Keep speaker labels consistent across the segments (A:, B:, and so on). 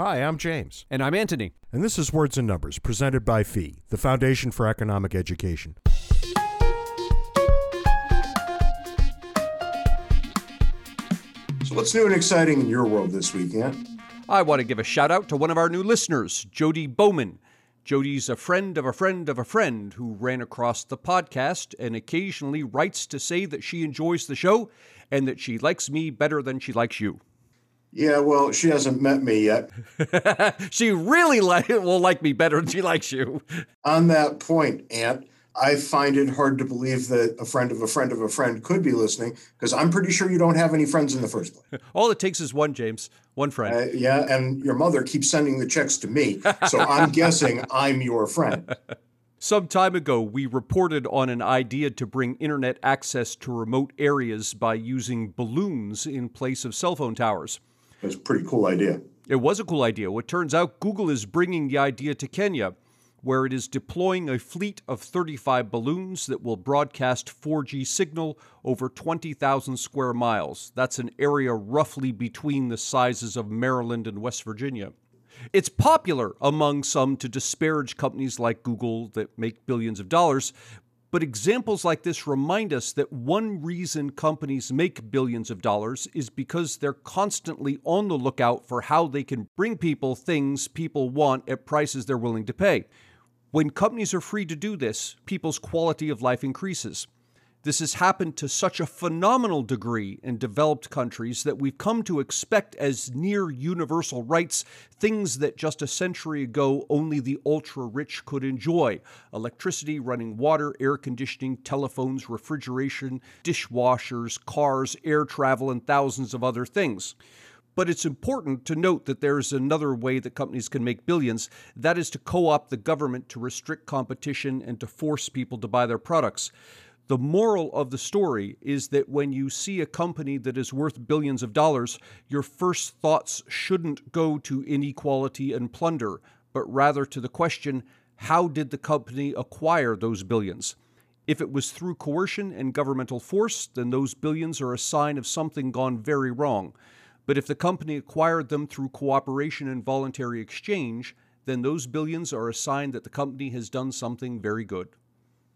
A: Hi, I'm James.
B: And I'm Anthony.
A: And this is Words and Numbers, presented by FEE, the Foundation for Economic Education. So, what's new and exciting in your world this weekend?
B: I want to give a shout out to one of our new listeners, Jody Bowman. Jody's a friend of a friend of a friend who ran across the podcast and occasionally writes to say that she enjoys the show and that she likes me better than she likes you.
A: Yeah, well, she hasn't met me yet.
B: she really li- will like me better than she likes you.
A: On that point, Aunt, I find it hard to believe that a friend of a friend of a friend could be listening because I'm pretty sure you don't have any friends in the first place.
B: All it takes is one, James, one friend.
A: Uh, yeah, and your mother keeps sending the checks to me, so I'm guessing I'm your friend.
B: Some time ago, we reported on an idea to bring internet access to remote areas by using balloons in place of cell phone towers.
A: That's a pretty cool idea.
B: It was a cool idea. What turns out, Google is bringing the idea to Kenya, where it is deploying a fleet of 35 balloons that will broadcast 4G signal over 20,000 square miles. That's an area roughly between the sizes of Maryland and West Virginia. It's popular among some to disparage companies like Google that make billions of dollars, but examples like this remind us that one reason companies make billions of dollars is because they're constantly on the lookout for how they can bring people things people want at prices they're willing to pay. When companies are free to do this, people's quality of life increases. This has happened to such a phenomenal degree in developed countries that we've come to expect as near universal rights things that just a century ago only the ultra rich could enjoy electricity, running water, air conditioning, telephones, refrigeration, dishwashers, cars, air travel, and thousands of other things. But it's important to note that there's another way that companies can make billions that is to co opt the government to restrict competition and to force people to buy their products. The moral of the story is that when you see a company that is worth billions of dollars, your first thoughts shouldn't go to inequality and plunder, but rather to the question how did the company acquire those billions? If it was through coercion and governmental force, then those billions are a sign of something gone very wrong. But if the company acquired them through cooperation and voluntary exchange, then those billions are a sign that the company has done something very good.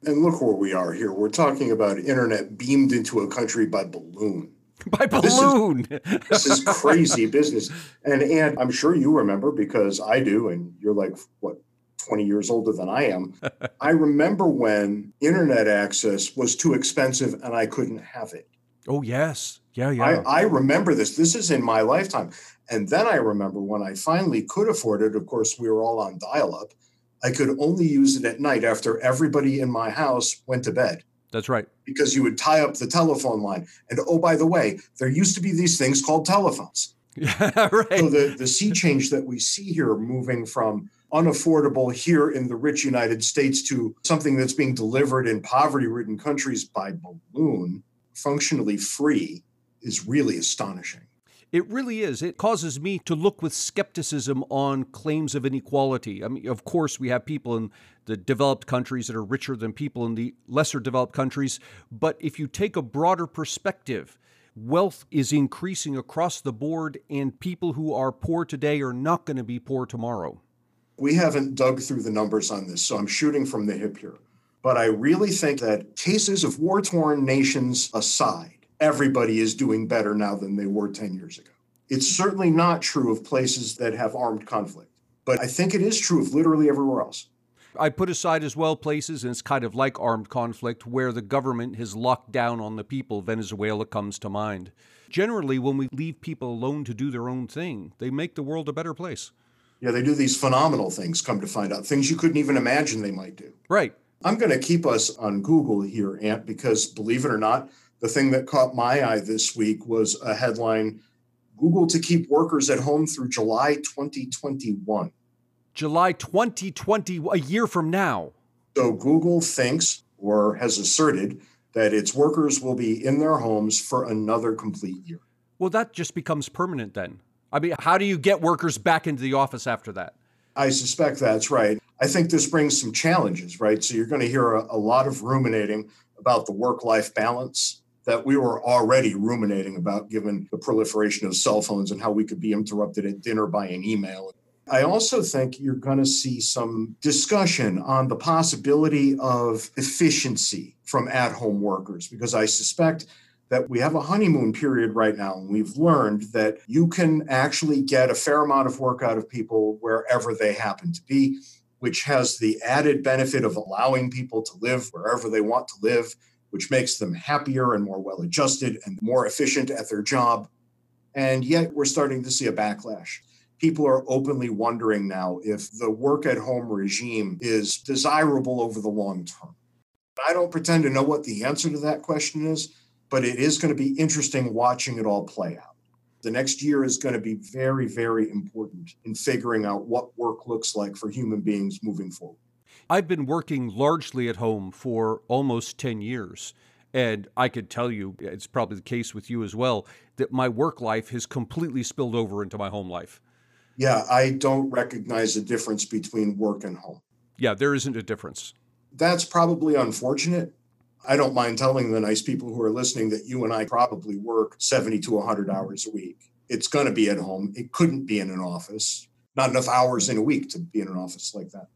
A: And look where we are here. We're talking about internet beamed into a country by balloon.
B: By balloon.
A: This is, this is crazy business. And and I'm sure you remember because I do, and you're like what 20 years older than I am. I remember when internet access was too expensive and I couldn't have it.
B: Oh yes. Yeah, yeah.
A: I, I remember this. This is in my lifetime. And then I remember when I finally could afford it. Of course, we were all on dial-up I could only use it at night after everybody in my house went to bed.
B: That's right.
A: Because you would tie up the telephone line. And oh, by the way, there used to be these things called telephones.
B: Yeah, right.
A: So the, the sea change that we see here moving from unaffordable here in the rich United States to something that's being delivered in poverty ridden countries by balloon, functionally free, is really astonishing.
B: It really is. It causes me to look with skepticism on claims of inequality. I mean, of course, we have people in the developed countries that are richer than people in the lesser developed countries. But if you take a broader perspective, wealth is increasing across the board, and people who are poor today are not going to be poor tomorrow.
A: We haven't dug through the numbers on this, so I'm shooting from the hip here. But I really think that cases of war torn nations aside, everybody is doing better now than they were 10 years ago. It's certainly not true of places that have armed conflict, but I think it is true of literally everywhere else.
B: I put aside as well places, and it's kind of like armed conflict, where the government has locked down on the people. Venezuela comes to mind. Generally, when we leave people alone to do their own thing, they make the world a better place.
A: Yeah, they do these phenomenal things, come to find out, things you couldn't even imagine they might do.
B: Right.
A: I'm going to keep us on Google here, Ant, because believe it or not, the thing that caught my eye this week was a headline Google to keep workers at home through July 2021.
B: July 2020, a year from now.
A: So Google thinks or has asserted that its workers will be in their homes for another complete year.
B: Well, that just becomes permanent then. I mean, how do you get workers back into the office after that?
A: I suspect that's right. I think this brings some challenges, right? So you're going to hear a, a lot of ruminating about the work life balance that we were already ruminating about given the proliferation of cell phones and how we could be interrupted at dinner by an email. I also think you're going to see some discussion on the possibility of efficiency from at home workers because I suspect that we have a honeymoon period right now. And we've learned that you can actually get a fair amount of work out of people wherever they happen to be, which has the added benefit of allowing people to live wherever they want to live which makes them happier and more well adjusted and more efficient at their job. And yet we're starting to see a backlash. People are openly wondering now if the work at home regime is desirable over the long term. I don't pretend to know what the answer to that question is, but it is going to be interesting watching it all play out. The next year is going to be very, very important in figuring out what work looks like for human beings moving forward.
B: I've been working largely at home for almost 10 years. And I could tell you, it's probably the case with you as well, that my work life has completely spilled over into my home life.
A: Yeah, I don't recognize the difference between work and home.
B: Yeah, there isn't a difference.
A: That's probably unfortunate. I don't mind telling the nice people who are listening that you and I probably work 70 to 100 hours a week. It's going to be at home. It couldn't be in an office, not enough hours in a week to be in an office like that.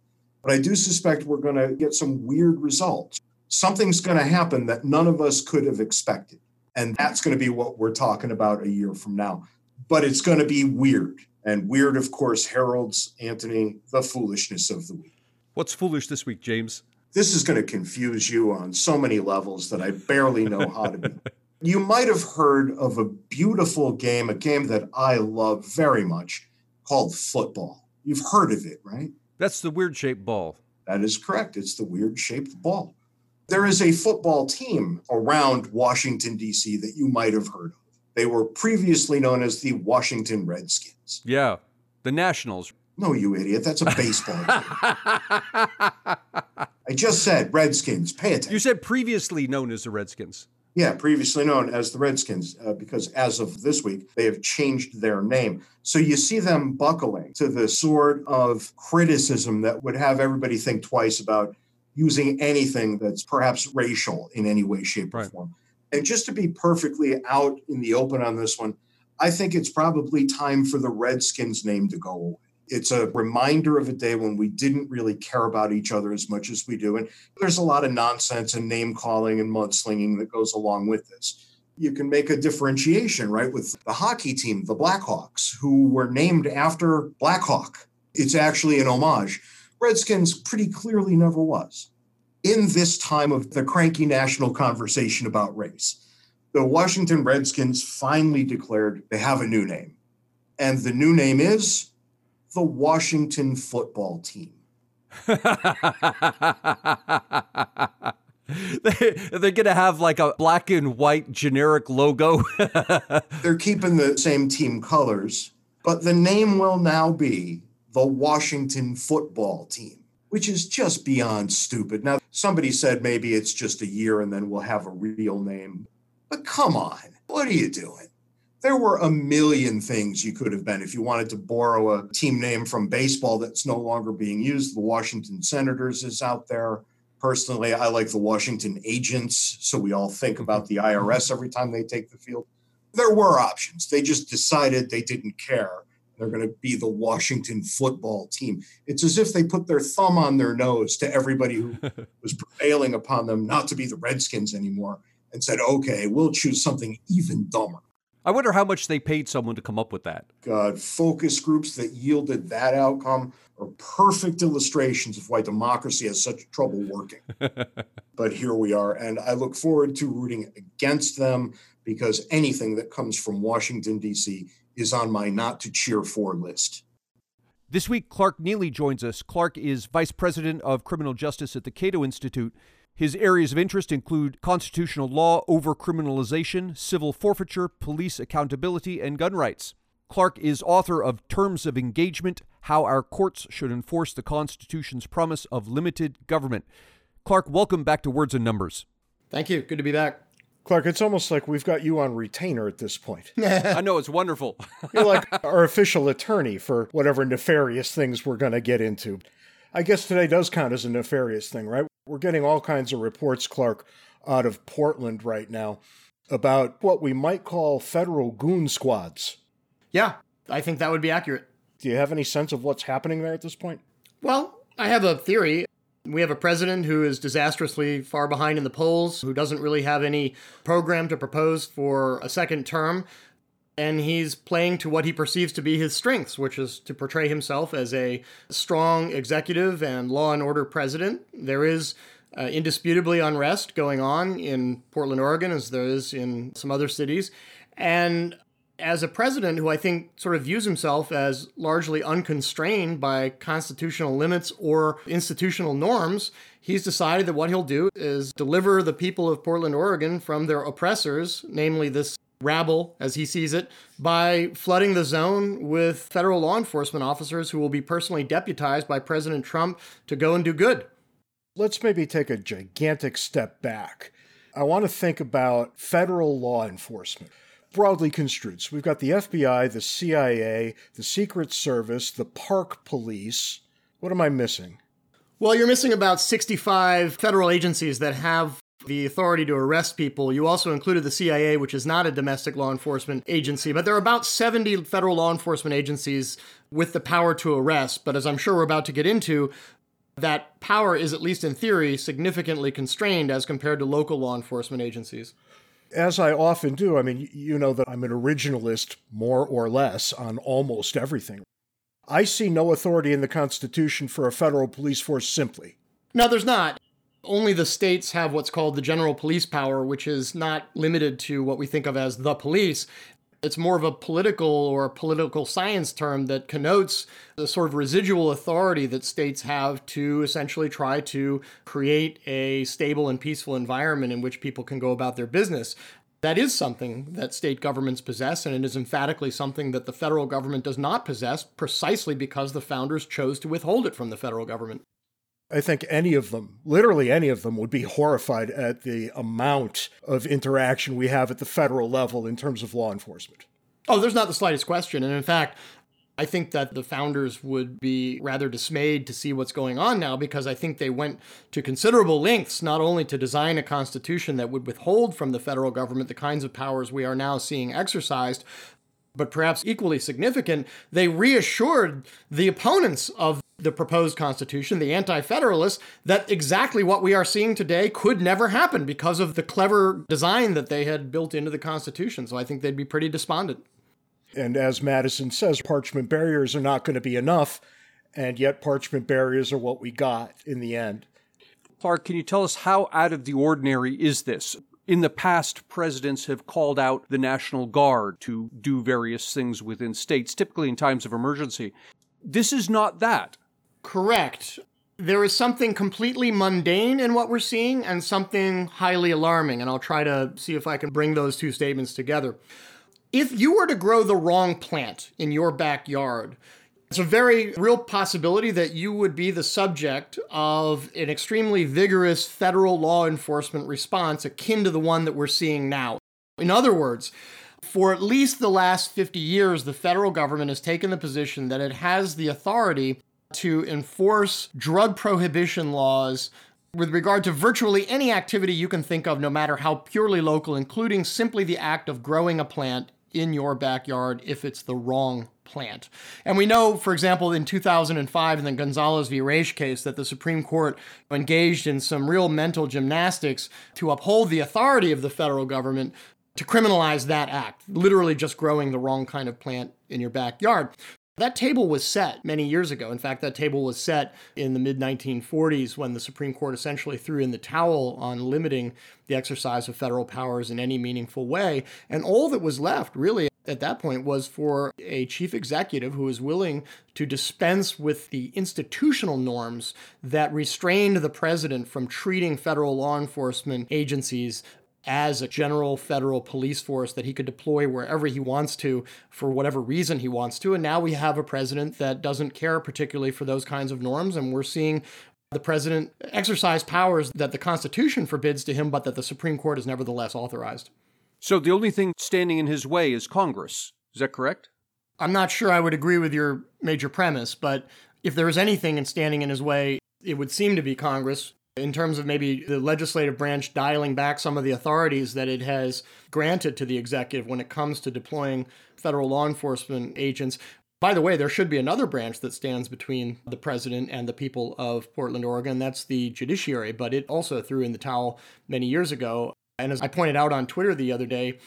A: But I do suspect we're going to get some weird results. Something's going to happen that none of us could have expected. And that's going to be what we're talking about a year from now. But it's going to be weird. And weird, of course, heralds, Anthony, the foolishness of the week.
B: What's foolish this week, James?
A: This is going to confuse you on so many levels that I barely know how to be. You might have heard of a beautiful game, a game that I love very much called football. You've heard of it, right?
B: That's the weird shaped ball.
A: That is correct. It's the weird shaped ball. There is a football team around Washington, D.C. that you might have heard of. They were previously known as the Washington Redskins.
B: Yeah, the Nationals.
A: No, you idiot. That's a baseball game. I just said Redskins. Pay attention.
B: You said previously known as the Redskins.
A: Yeah, previously known as the Redskins, uh, because as of this week, they have changed their name. So you see them buckling to the sort of criticism that would have everybody think twice about using anything that's perhaps racial in any way, shape, or form. And just to be perfectly out in the open on this one, I think it's probably time for the Redskins name to go away. It's a reminder of a day when we didn't really care about each other as much as we do. And there's a lot of nonsense and name calling and mudslinging that goes along with this. You can make a differentiation, right, with the hockey team, the Blackhawks, who were named after Blackhawk. It's actually an homage. Redskins pretty clearly never was. In this time of the cranky national conversation about race, the Washington Redskins finally declared they have a new name. And the new name is the Washington football team.
B: they, they're going to have like a black and white generic logo.
A: they're keeping the same team colors, but the name will now be the Washington football team, which is just beyond stupid. Now, somebody said maybe it's just a year and then we'll have a real name. But come on, what are you doing? There were a million things you could have been if you wanted to borrow a team name from baseball that's no longer being used. The Washington Senators is out there. Personally, I like the Washington Agents, so we all think about the IRS every time they take the field. There were options. They just decided they didn't care. They're going to be the Washington football team. It's as if they put their thumb on their nose to everybody who was prevailing upon them not to be the Redskins anymore and said, okay, we'll choose something even dumber.
B: I wonder how much they paid someone to come up with that.
A: God, focus groups that yielded that outcome are perfect illustrations of why democracy has such trouble working. but here we are. And I look forward to rooting against them because anything that comes from Washington, D.C. is on my not to cheer for list.
B: This week, Clark Neily joins us. Clark is Vice President of Criminal Justice at the Cato Institute. His areas of interest include constitutional law, overcriminalization, civil forfeiture, police accountability, and gun rights. Clark is author of Terms of Engagement How Our Courts Should Enforce the Constitution's Promise of Limited Government. Clark, welcome back to Words and Numbers.
C: Thank you. Good to be back.
D: Clark, it's almost like we've got you on retainer at this point.
B: I know, it's wonderful.
D: You're like our official attorney for whatever nefarious things we're going to get into. I guess today does count as a nefarious thing, right? We're getting all kinds of reports, Clark, out of Portland right now. about what we might call federal goon squads.
C: Yeah, I think that would be accurate.
D: Do you have any sense of what's happening there at this point?
C: Well, I have a theory. We have a president who is disastrously far behind in the polls, who doesn't really have any program to propose for a second term. And he's playing to what he perceives to be his strengths, which is to portray himself as a strong executive and law and order president. There is uh, indisputably unrest going on in Portland, Oregon, as there is in some other cities. And as a president who I think sort of views himself as largely unconstrained by constitutional limits or institutional norms, he's decided that what he'll do is deliver the people of Portland, Oregon from their oppressors, namely this rabble, as he sees it, by flooding the zone with federal law enforcement officers who will be personally deputized by President Trump to go and do good.
D: Let's maybe take a gigantic step back. I want to think about federal law enforcement broadly construed. So we've got the FBI, the CIA, the Secret Service, the Park Police. What am I missing?
C: Well, you're missing about 65 federal agencies that have the authority to arrest people. You also included the CIA, which is not a domestic law enforcement agency, but there are about 70 federal law enforcement agencies with the power to arrest. But as I'm sure we're about to get into, that power is, at least in theory, significantly constrained as compared to local law enforcement agencies
D: as I often do, I mean, you know that I'm an originalist, more or less, on almost everything. I see no authority in the Constitution for a federal police force simply.
C: No, there's not. Only the states have what's called the general police power, which is not limited to what we think of as the police. It's more of a political or a political science term that connotes the sort of residual authority that states have to essentially try to create a stable and peaceful environment in which people can go about their business. That is something that state governments possess, and it is emphatically something that the federal government does not possess precisely because the founders chose to withhold it from the federal government.
D: I think any of them, literally any of them, would be horrified at the amount of interaction we have at the federal level in terms of law enforcement.
C: Oh, there's not the slightest question. And in fact, I think that the founders would be rather dismayed to see what's going on now because I think they went to considerable lengths not only to design a constitution that would withhold from the federal government the kinds of powers we are now seeing exercised, but perhaps equally significant, they reassured the opponents of the proposed constitution, the anti federalists, that exactly what we are seeing today could never happen because of the clever design that they had built into the constitution. So I think they'd be pretty despondent.
D: And as Madison says, parchment barriers are not going to be enough, and yet parchment barriers are what we got in the end.
B: Clark, can you tell us how out of the ordinary is this? In the past, presidents have called out the National Guard to do various things within states, typically in times of emergency. This is not that.
C: Correct. There is something completely mundane in what we're seeing and something highly alarming, and I'll try to see if I can bring those two statements together. If you were to grow the wrong plant in your backyard, it's a very real possibility that you would be the subject of an extremely vigorous federal law enforcement response akin to the one that we're seeing now. In other words, for at least the last 50 years, the federal government has taken the position that it has the authority to enforce drug prohibition laws with regard to virtually any activity you can think of, no matter how purely local, including simply the act of growing a plant in your backyard if it's the wrong plant. And we know, for example, in 2005 in the Gonzales v. Raich case, that the Supreme Court engaged in some real mental gymnastics to uphold the authority of the federal government to criminalize that act, literally just growing the wrong kind of plant in your backyard. That table was set many years ago. In fact, that table was set in the mid 1940s when the Supreme Court essentially threw in the towel on limiting the exercise of federal powers in any meaningful way. And all that was left, really, at that point was for a chief executive who was willing to dispense with the institutional norms that restrained the president from treating federal law enforcement agencies as a general federal police force that he could deploy wherever he wants to for whatever reason he wants to. And now we have a president that doesn't care particularly for those kinds of norms. And we're seeing the president exercise powers that the Constitution forbids to him, but that the Supreme Court has nevertheless authorized.
B: So the only thing standing in his way is Congress. Is that correct?
C: I'm not sure I would agree with your major premise, but if there is anything in standing in his way, it would seem to be Congress in terms of maybe the legislative branch dialing back some of the authorities that it has granted to the executive when it comes to deploying federal law enforcement agents. By the way, there should be another branch that stands between the president and the people of Portland, Oregon. That's the judiciary, but it also threw in the towel many years ago. And as I pointed out on Twitter the other day,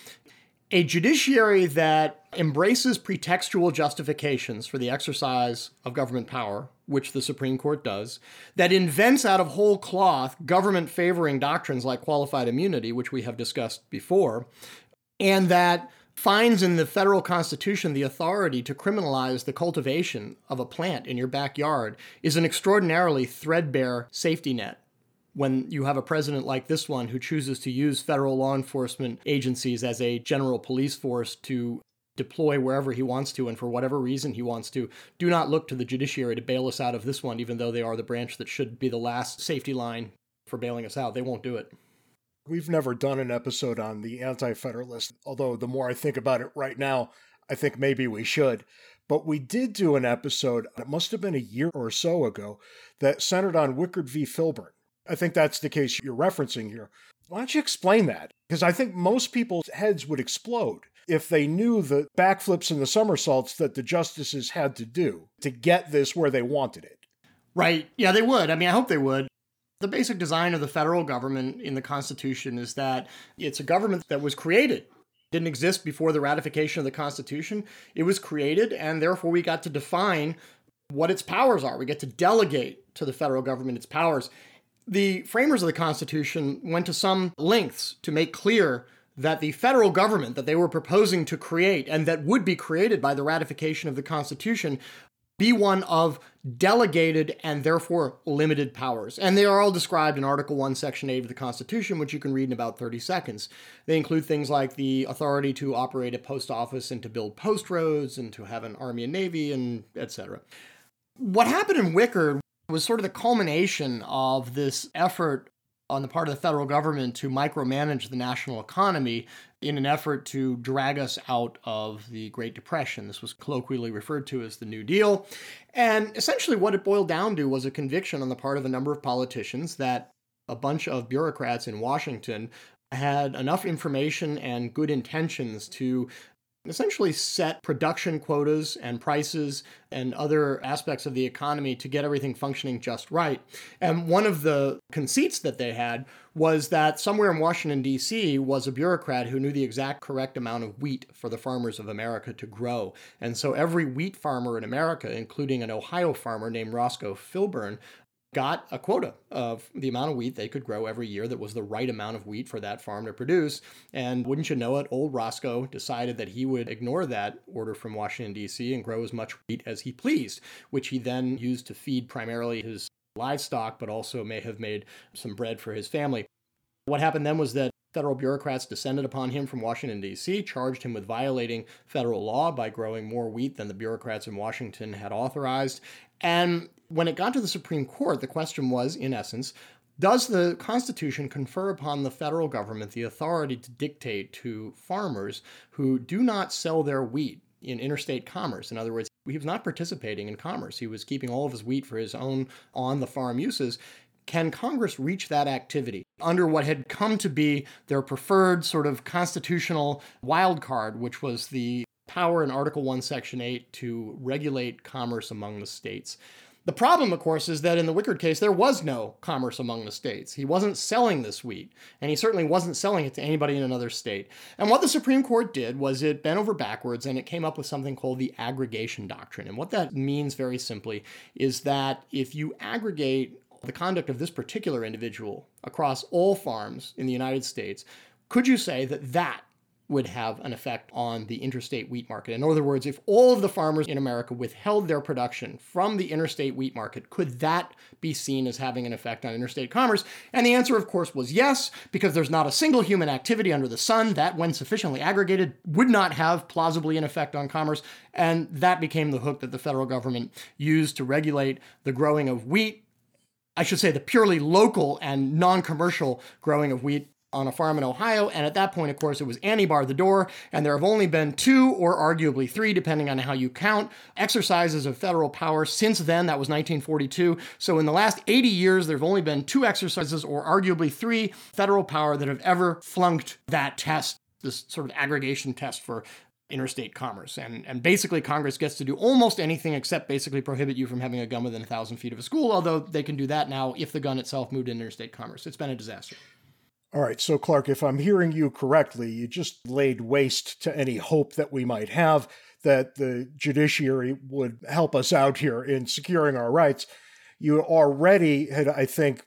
C: a judiciary that embraces pretextual justifications for the exercise of government power, which the Supreme Court does, that invents out of whole cloth government favoring doctrines like qualified immunity, which we have discussed before, and that finds in the federal constitution the authority to criminalize the cultivation of a plant in your backyard is an extraordinarily threadbare safety net when you have a president like this one who chooses to use federal law enforcement agencies as a general police force to deploy wherever he wants to and for whatever reason he wants to, do not look to the judiciary to bail us out of this one, even though they are the branch that should be the last safety line for bailing us out. They won't do it.
D: We've never done an episode on the Anti Federalist, although the more I think about it right now, I think maybe we should. But we did do an episode, it must have been a year or so ago, that centered on Wickard v. Filburn. I think that's the case you're referencing here. Why don't you explain that? Because I think most people's heads would explode if they knew the backflips and the somersaults that the justices had to do to get this where they wanted it.
C: Right. Yeah, they would. I mean, I hope they would. The basic design of the federal government in the Constitution is that it's a government that was created didn't exist before the ratification of the Constitution. It was created, and therefore we got to define what its powers are. We get to delegate to the federal government its powers. The framers of the Constitution went to some lengths to make clear that the federal government that they were proposing to create and that would be created by the ratification of the Constitution be one of delegated and therefore limited powers. And they are all described in Article 1, Section 8 of the Constitution, which you can read in about 30 seconds. They include things like the authority to operate a post office and to build post roads and to have an army and navy and etc. What happened in Wickard was sort of the culmination of this effort on the part of the federal government to micromanage the national economy in an effort to drag us out of the Great Depression. This was colloquially referred to as the New Deal. And essentially, what it boiled down to was a conviction on the part of a number of politicians that a bunch of bureaucrats in Washington had enough information and good intentions to essentially set production quotas and prices and other aspects of the economy to get everything functioning just right. And one of the conceits that they had was that somewhere in Washington, D.C., was a bureaucrat who knew the exact correct amount of wheat for the farmers of America to grow. And so every wheat farmer in America, including an Ohio farmer named Roscoe Filburn, got a quota of the amount of wheat they could grow every year that was the right amount of wheat for that farm to produce. And wouldn't you know it, old Roscoe decided that he would ignore that order from Washington, D.C., and grow as much wheat as he pleased, which he then used to feed primarily his livestock, but also may have made some bread for his family. What happened then was that Federal bureaucrats descended upon him from Washington, D.C., charged him with violating federal law by growing more wheat than the bureaucrats in Washington had authorized. And when it got to the Supreme Court, the question was, in essence, does the Constitution confer upon the federal government the authority to dictate to farmers who do not sell their wheat in interstate commerce? In other words, he was not participating in commerce. He was keeping all of his wheat for his own on the farm uses. Can Congress reach that activity under what had come to be their preferred sort of constitutional wild card, which was the power in Article 1, Section 8 to regulate commerce among the states? The problem, of course, is that in the Wickard case, there was no commerce among the states. He wasn't selling this wheat, and he certainly wasn't selling it to anybody in another state. And what the Supreme Court did was it bent over backwards and it came up with something called the aggregation doctrine. And what that means very simply is that if you aggregate the conduct of this particular individual across all farms in the United States, could you say that that would have an effect on the interstate wheat market? In other words, if all of the farmers in America withheld their production from the interstate wheat market, could that be seen as having an effect on interstate commerce? And the answer, of course, was yes, because there's not a single human activity under the sun that, when sufficiently aggregated, would not have plausibly an effect on commerce. And that became the hook that the federal government used to regulate the growing of wheat I should say, the purely local and non commercial growing of wheat on a farm in Ohio. And at that point, of course, it was Annie bar the door. And there have only been two or arguably three, depending on how you count, exercises of federal power since then. That was 1942. So in the last 80 years, there have only been two exercises or arguably three federal power that have ever flunked that test, this sort of aggregation test for interstate commerce. And, and basically, Congress gets to do almost anything except basically prohibit you from having a gun within a thousand feet of a school, although they can do that now if the gun itself moved into interstate commerce. It's been a disaster.
D: All right, so Clark, if I'm hearing you correctly, you just laid waste to any hope that we might have that the judiciary would help us out here in securing our rights. You already had, I think,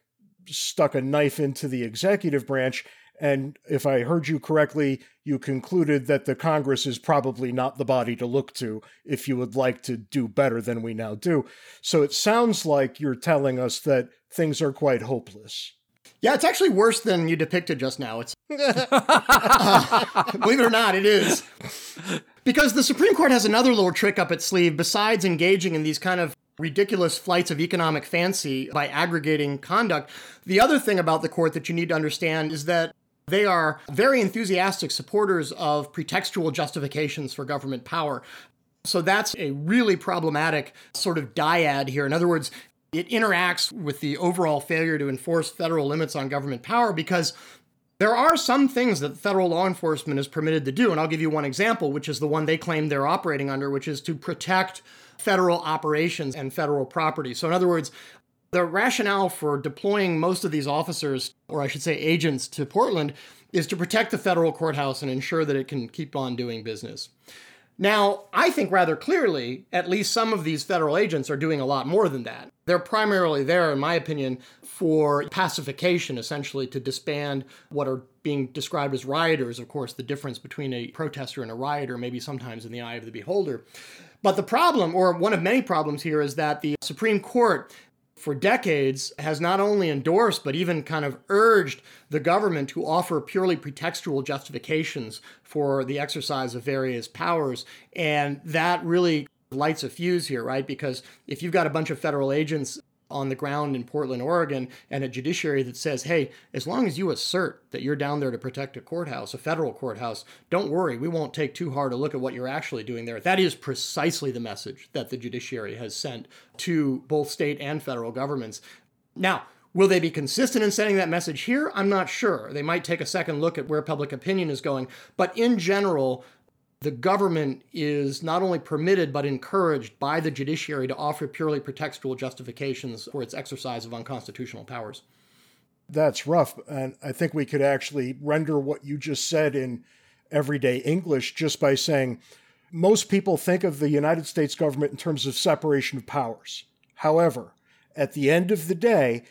D: stuck a knife into the executive branch. And if I heard you correctly, you concluded that the Congress is probably not the body to look to if you would like to do better than we now do. So it sounds like you're telling us that things are quite hopeless.
C: Yeah, it's actually worse than you depicted just now. It's uh, believe it or not, it is. Because the Supreme Court has another little trick up its sleeve besides engaging in these kind of ridiculous flights of economic fancy by aggregating conduct. The other thing about the court that you need to understand is that they are very enthusiastic supporters of pretextual justifications for government power. So that's a really problematic sort of dyad here. In other words, it interacts with the overall failure to enforce federal limits on government power because there are some things that federal law enforcement is permitted to do. And I'll give you one example, which is the one they claim they're operating under, which is to protect federal operations and federal property. So, in other words, the rationale for deploying most of these officers, or I should say agents, to Portland is to protect the federal courthouse and ensure that it can keep on doing business. Now, I think rather clearly, at least some of these federal agents are doing a lot more than that. They're primarily there, in my opinion, for pacification, essentially to disband what are being described as rioters. Of course, the difference between a protester and a rioter may be sometimes in the eye of the beholder. But the problem, or one of many problems here, is that the Supreme Court for decades has not only endorsed but even kind of urged the government to offer purely pretextual justifications for the exercise of various powers. And that really lights a fuse here, right? Because if you've got a bunch of federal agents on the ground in Portland, Oregon, and a judiciary that says, hey, as long as you assert that you're down there to protect a courthouse, a federal courthouse, don't worry, we won't take too hard a look at what you're actually doing there. That is precisely the message that the judiciary has sent to both state and federal governments. Now, Will they be consistent in sending that message here? I'm not sure. They might take a second look at where public opinion is going. But in general, the government is not only permitted but encouraged by the judiciary to offer purely pretextual justifications for its exercise of unconstitutional powers.
D: That's rough. And I think we could actually render what you just said in everyday English just by saying most people think of the United States government in terms of separation of powers. However, at the end of the day,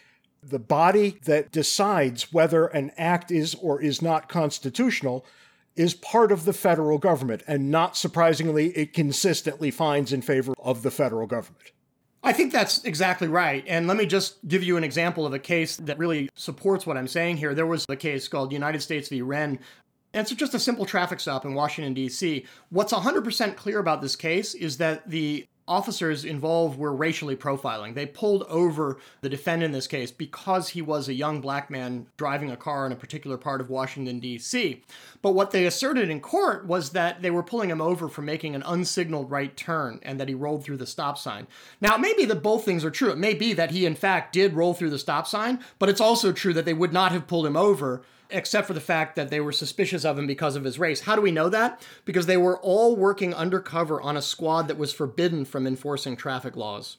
D: the body that decides whether an act is or is not constitutional is part of the federal government, and not surprisingly, it consistently finds in favor of the federal government.
C: I think that's exactly right. And let me just give you an example of a case that really supports what I'm saying here. There was a case called United States v. Whren. And it's just a simple traffic stop in Washington, D.C. What's 100% clear about this case is that the officers involved were racially profiling. They pulled over the defendant in this case because he was a young black man driving a car in a particular part of Washington, D.C. But what they asserted in court was that they were pulling him over for making an unsignaled right turn and that he rolled through the stop sign. Now, it may be that both things are true. It may be that he, in fact, did roll through the stop sign, but it's also true that they would not have pulled him over except for the fact that they were suspicious of him because of his race. How do we know that? Because they were all working undercover on a squad that was forbidden from enforcing traffic laws.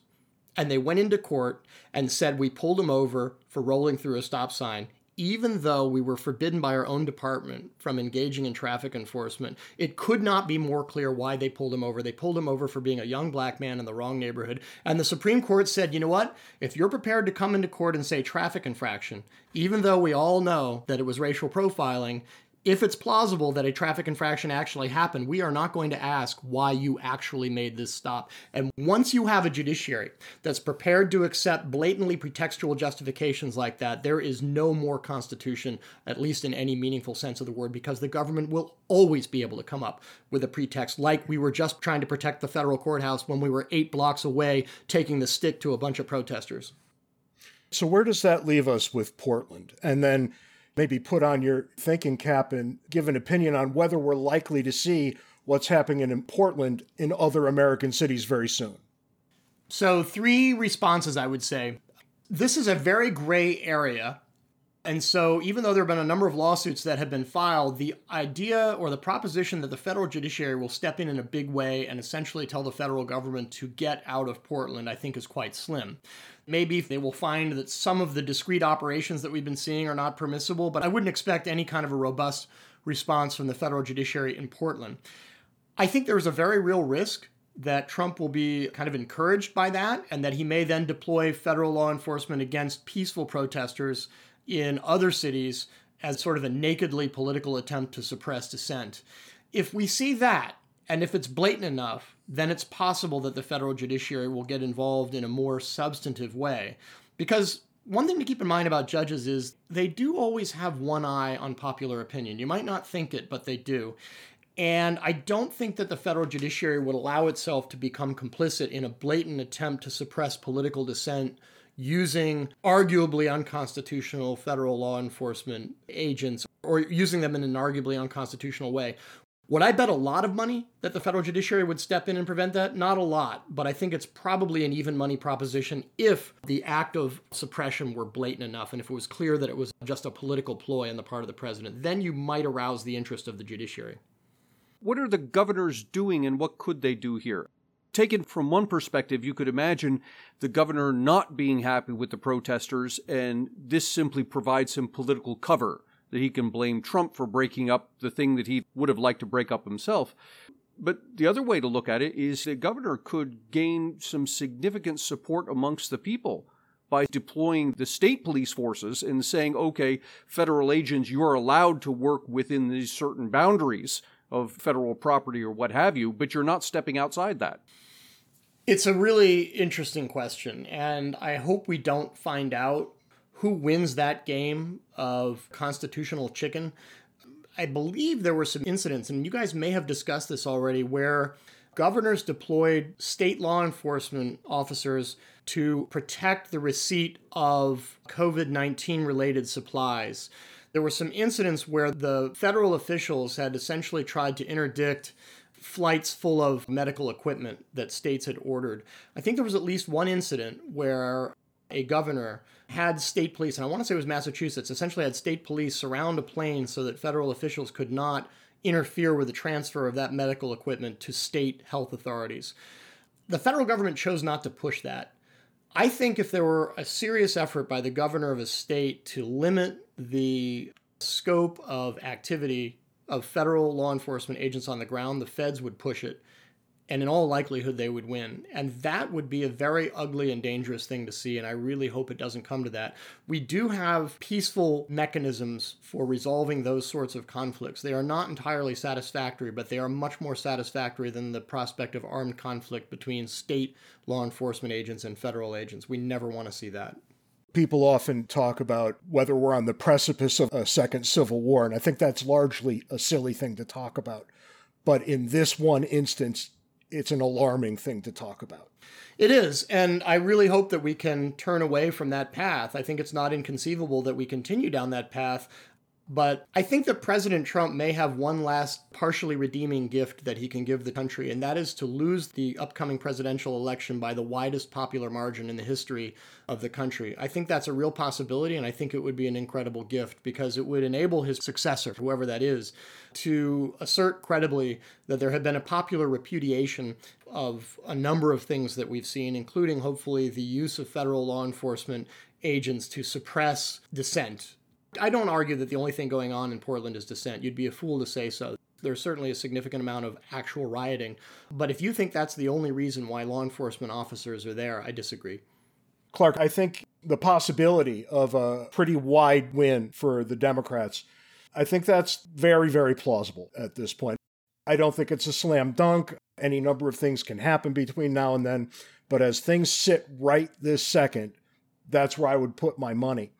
C: And they went into court and said, We pulled him over for rolling through a stop sign even though we were forbidden by our own department from engaging in traffic enforcement, it could not be more clear why they pulled him over. They pulled him over for being a young black man in the wrong neighborhood. And the Supreme Court said, you know what? If you're prepared to come into court and say traffic infraction, even though we all know that it was racial profiling, if it's plausible that a traffic infraction actually happened, we are not going to ask why you actually made this stop. And once you have a judiciary that's prepared to accept blatantly pretextual justifications like that, there is no more constitution, at least in any meaningful sense of the word, because the government will always be able to come up with a pretext, like we were just trying to protect the federal courthouse when we were eight blocks away taking the stick to a bunch of protesters.
D: So, where does that leave us with Portland? And then maybe put on your thinking cap and give an opinion on whether we're likely to see what's happening in Portland in other American cities very soon.
C: So, three responses I would say. This is a very gray area and so, even though there have been a number of lawsuits that have been filed, the idea or the proposition that the federal judiciary will step in in a big way and essentially tell the federal government to get out of Portland, I think is quite slim. Maybe they will find that some of the discrete operations that we've been seeing are not permissible, but I wouldn't expect any kind of a robust response from the federal judiciary in Portland. I think there's a very real risk that Trump will be kind of encouraged by that and that he may then deploy federal law enforcement against peaceful protesters in other cities as sort of a nakedly political attempt to suppress dissent. If we see that, and if it's blatant enough, then it's possible that the federal judiciary will get involved in a more substantive way. Because one thing to keep in mind about judges is they do always have one eye on popular opinion. You might not think it, but they do. And I don't think that the federal judiciary would allow itself to become complicit in a blatant attempt to suppress political dissent using arguably unconstitutional federal law enforcement agents or using them in an arguably unconstitutional way. Would I bet a lot of money that the federal judiciary would step in and prevent that? Not a lot, but I think it's probably an even money proposition if the act of suppression were blatant enough and if it was clear that it was just a political ploy on the part of the president. Then you might arouse the interest of the judiciary.
B: What are the governors doing and what could they do here? Taken from one perspective, you could imagine the governor not being happy with the protesters, and this simply provides him political cover that he can blame Trump for breaking up the thing that he would have liked to break up himself. But the other way to look at it is the governor could gain some significant support amongst the people by deploying the state police forces and saying, okay, federal agents, you're allowed to work within these certain boundaries of federal property or what have you, but you're not stepping outside that.
C: It's a really interesting question, and I hope we don't find out who wins that game of constitutional chicken. I believe there were some incidents, and you guys may have discussed this already, where governors deployed state law enforcement officers to protect the receipt of COVID 19 related supplies. There were some incidents where the federal officials had essentially tried to interdict flights full of medical equipment that states had ordered. I think there was at least one incident where a governor had state police, and I want to say it was Massachusetts, essentially had state police surround a plane so that federal officials could not interfere with the transfer of that medical equipment to state health authorities. The federal government chose not to push that. I think if there were a serious effort by the governor of a state to limit the scope of activity of federal law enforcement agents on the ground, the feds would push it. And in all likelihood, they would win. And that would be a very ugly and dangerous thing to see. And I really hope it doesn't come to that. We do have peaceful mechanisms for resolving those sorts of conflicts. They are not entirely satisfactory, but they are much more satisfactory than the prospect of armed conflict between state law enforcement agents and federal agents. We never want to see that
D: people often talk about whether we're on the precipice of a second civil war, and I think that's largely a silly thing to talk about. But in this one instance, it's an alarming thing to talk about.
C: It is. And I really hope that we can turn away from that path. I think it's not inconceivable that we continue down that path but I think that President Trump may have one last partially redeeming gift that he can give the country, and that is to lose the upcoming presidential election by the widest popular margin in the history of the country. I think that's a real possibility, and I think it would be an incredible gift because it would enable his successor, whoever that is, to assert credibly that there had been a popular repudiation of a number of things that we've seen, including hopefully the use of federal law enforcement agents to suppress dissent I don't argue that the only thing going on in Portland is dissent. You'd be a fool to say so. There's certainly a significant amount of actual rioting. But if you think that's the only reason why law enforcement officers are there, I disagree.
D: Clark, I think the possibility of a pretty wide win for the Democrats, I think that's very, very plausible at this point. I don't think it's a slam dunk. Any number of things can happen between now and then. But as things sit right this second, that's where I would put my money.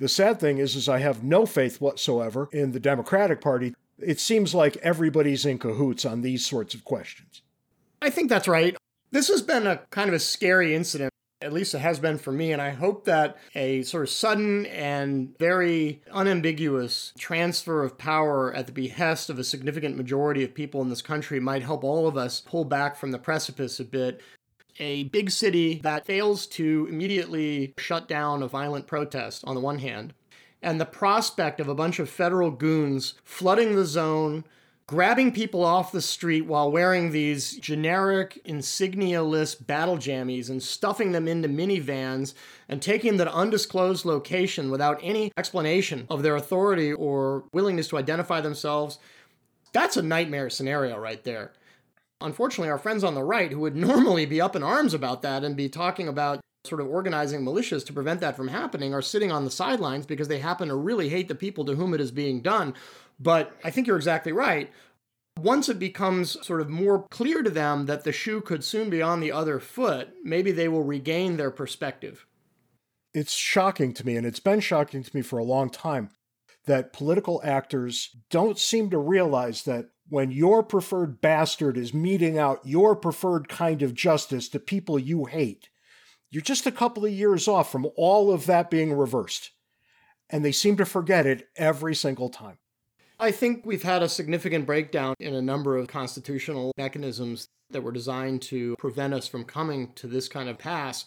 D: The sad thing is, is I have no faith whatsoever in the Democratic Party. It seems like everybody's in cahoots on these sorts of questions.
C: I think that's right. This has been a kind of a scary incident. At least it has been for me. And I hope that a sort of sudden and very unambiguous transfer of power at the behest of a significant majority of people in this country might help all of us pull back from the precipice a bit. A big city that fails to immediately shut down a violent protest, on the one hand, and the prospect of a bunch of federal goons flooding the zone grabbing people off the street while wearing these generic insignia-less battle jammies and stuffing them into minivans and taking them to undisclosed location without any explanation of their authority or willingness to identify themselves. That's a nightmare scenario right there. Unfortunately, our friends on the right, who would normally be up in arms about that and be talking about sort of organizing militias to prevent that from happening, are sitting on the sidelines because they happen to really hate the people to whom it is being done. But I think you're exactly right. Once it becomes sort of more clear to them that the shoe could soon be on the other foot, maybe they will regain their perspective.
D: It's shocking to me, and it's been shocking to me for a long time, that political actors don't seem to realize that when your preferred bastard is meting out your preferred kind of justice to people you hate, you're just a couple of years off from all of that being reversed. And they seem to forget it every single time.
C: I think we've had a significant breakdown in a number of constitutional mechanisms that were designed to prevent us from coming to this kind of pass.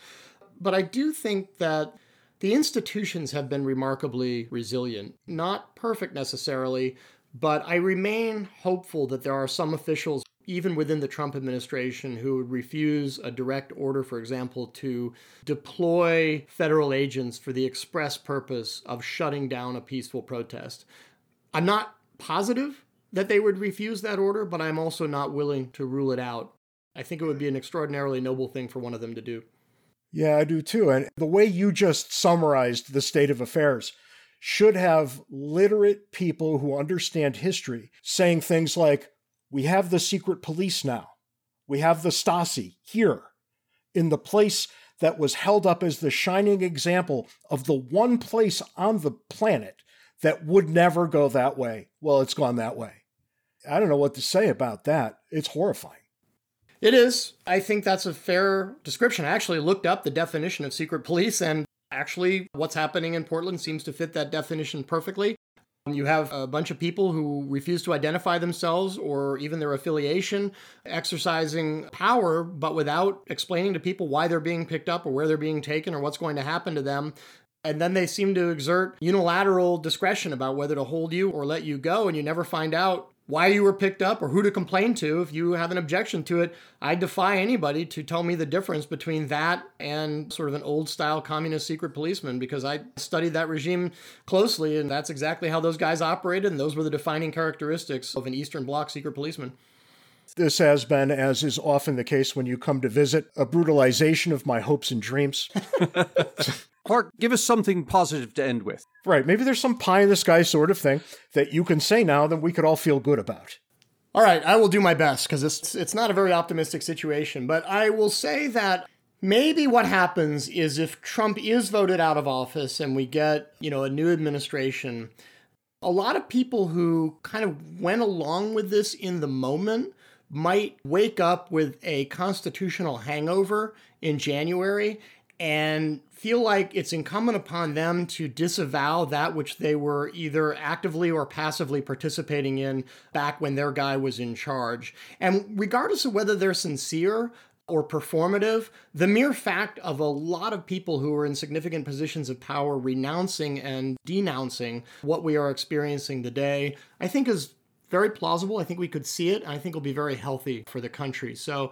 C: But I do think that the institutions have been remarkably resilient. Not perfect necessarily, but I remain hopeful that there are some officials, even within the Trump administration, who would refuse a direct order, for example, to deploy federal agents for the express purpose of shutting down a peaceful protest. I'm not positive that they would refuse that order, but I'm also not willing to rule it out. I think it would be an extraordinarily noble thing for one of them to do.
D: Yeah, I do too. And the way you just summarized the state of affairs should have literate people who understand history saying things like, We have the secret police now. We have the Stasi here in the place that was held up as the shining example of the one place on the planet that would never go that way. Well, it's gone that way. I don't know what to say about that. It's horrifying.
C: It is. I think that's a fair description. I actually looked up the definition of secret police, and actually, what's happening in Portland seems to fit that definition perfectly. You have a bunch of people who refuse to identify themselves or even their affiliation, exercising power, but without explaining to people why they're being picked up or where they're being taken or what's going to happen to them. And then they seem to exert unilateral discretion about whether to hold you or let you go, and you never find out why you were picked up or who to complain to. If you have an objection to it, I defy anybody to tell me the difference between that and sort of an old style communist secret policeman because I studied that regime closely, and that's exactly how those guys operated, and those were the defining characteristics of an Eastern Bloc secret policeman.
D: This has been, as is often the case when you come to visit, a brutalization of my hopes and dreams.
B: Clark, give us something positive to end with.
D: Right. Maybe there's some pie in the sky sort of thing that you can say now that we could all feel good about.
C: All right, I will do my best because it's it's not a very optimistic situation, but I will say that maybe what happens is if Trump is voted out of office and we get, you know, a new administration, a lot of people who kind of went along with this in the moment might wake up with a constitutional hangover in January and feel like it's incumbent upon them to disavow that which they were either actively or passively participating in back when their guy was in charge. And regardless of whether they're sincere, or performative, the mere fact of a lot of people who are in significant positions of power renouncing and denouncing what we are experiencing today, I think is very plausible. I think we could see it. I think it'll be very healthy for the country. So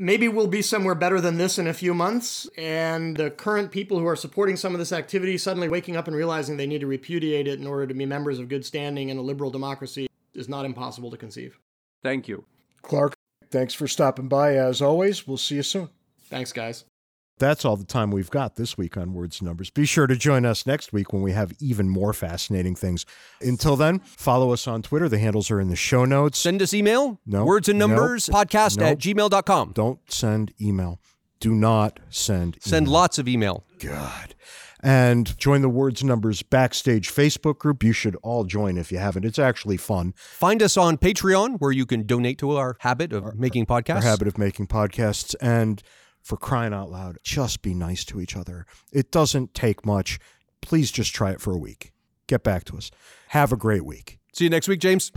C: maybe we'll be somewhere better than this in a few months. And the current people who are supporting some of this activity suddenly waking up and realizing they need to repudiate it in order to be members of good standing in a liberal democracy is not impossible to conceive.
B: Thank you.
D: Clark, thanks for stopping by. As always, we'll see you soon.
C: Thanks, guys.
D: That's all the time we've got this week on Words and Numbers. Be sure to join us next week when we have even more fascinating things. Until then, follow us on Twitter. The handles are in the show notes.
B: Send us email.
D: No.
B: Words and Numbers
D: Nope.
B: podcast
D: Nope.
B: at gmail.com.
D: Don't send email. Do not send
B: Send lots of email.
D: God. And join the Words and Numbers Backstage Facebook group. You should all join if you haven't. It's actually fun.
B: Find us on Patreon, where you can donate to our habit of making podcasts.
D: Our habit of making podcasts. And
A: For crying out loud, just be nice to each other. It doesn't take much. Please just try it for a week. Get back to us. Have a great week.
B: See you next week, James.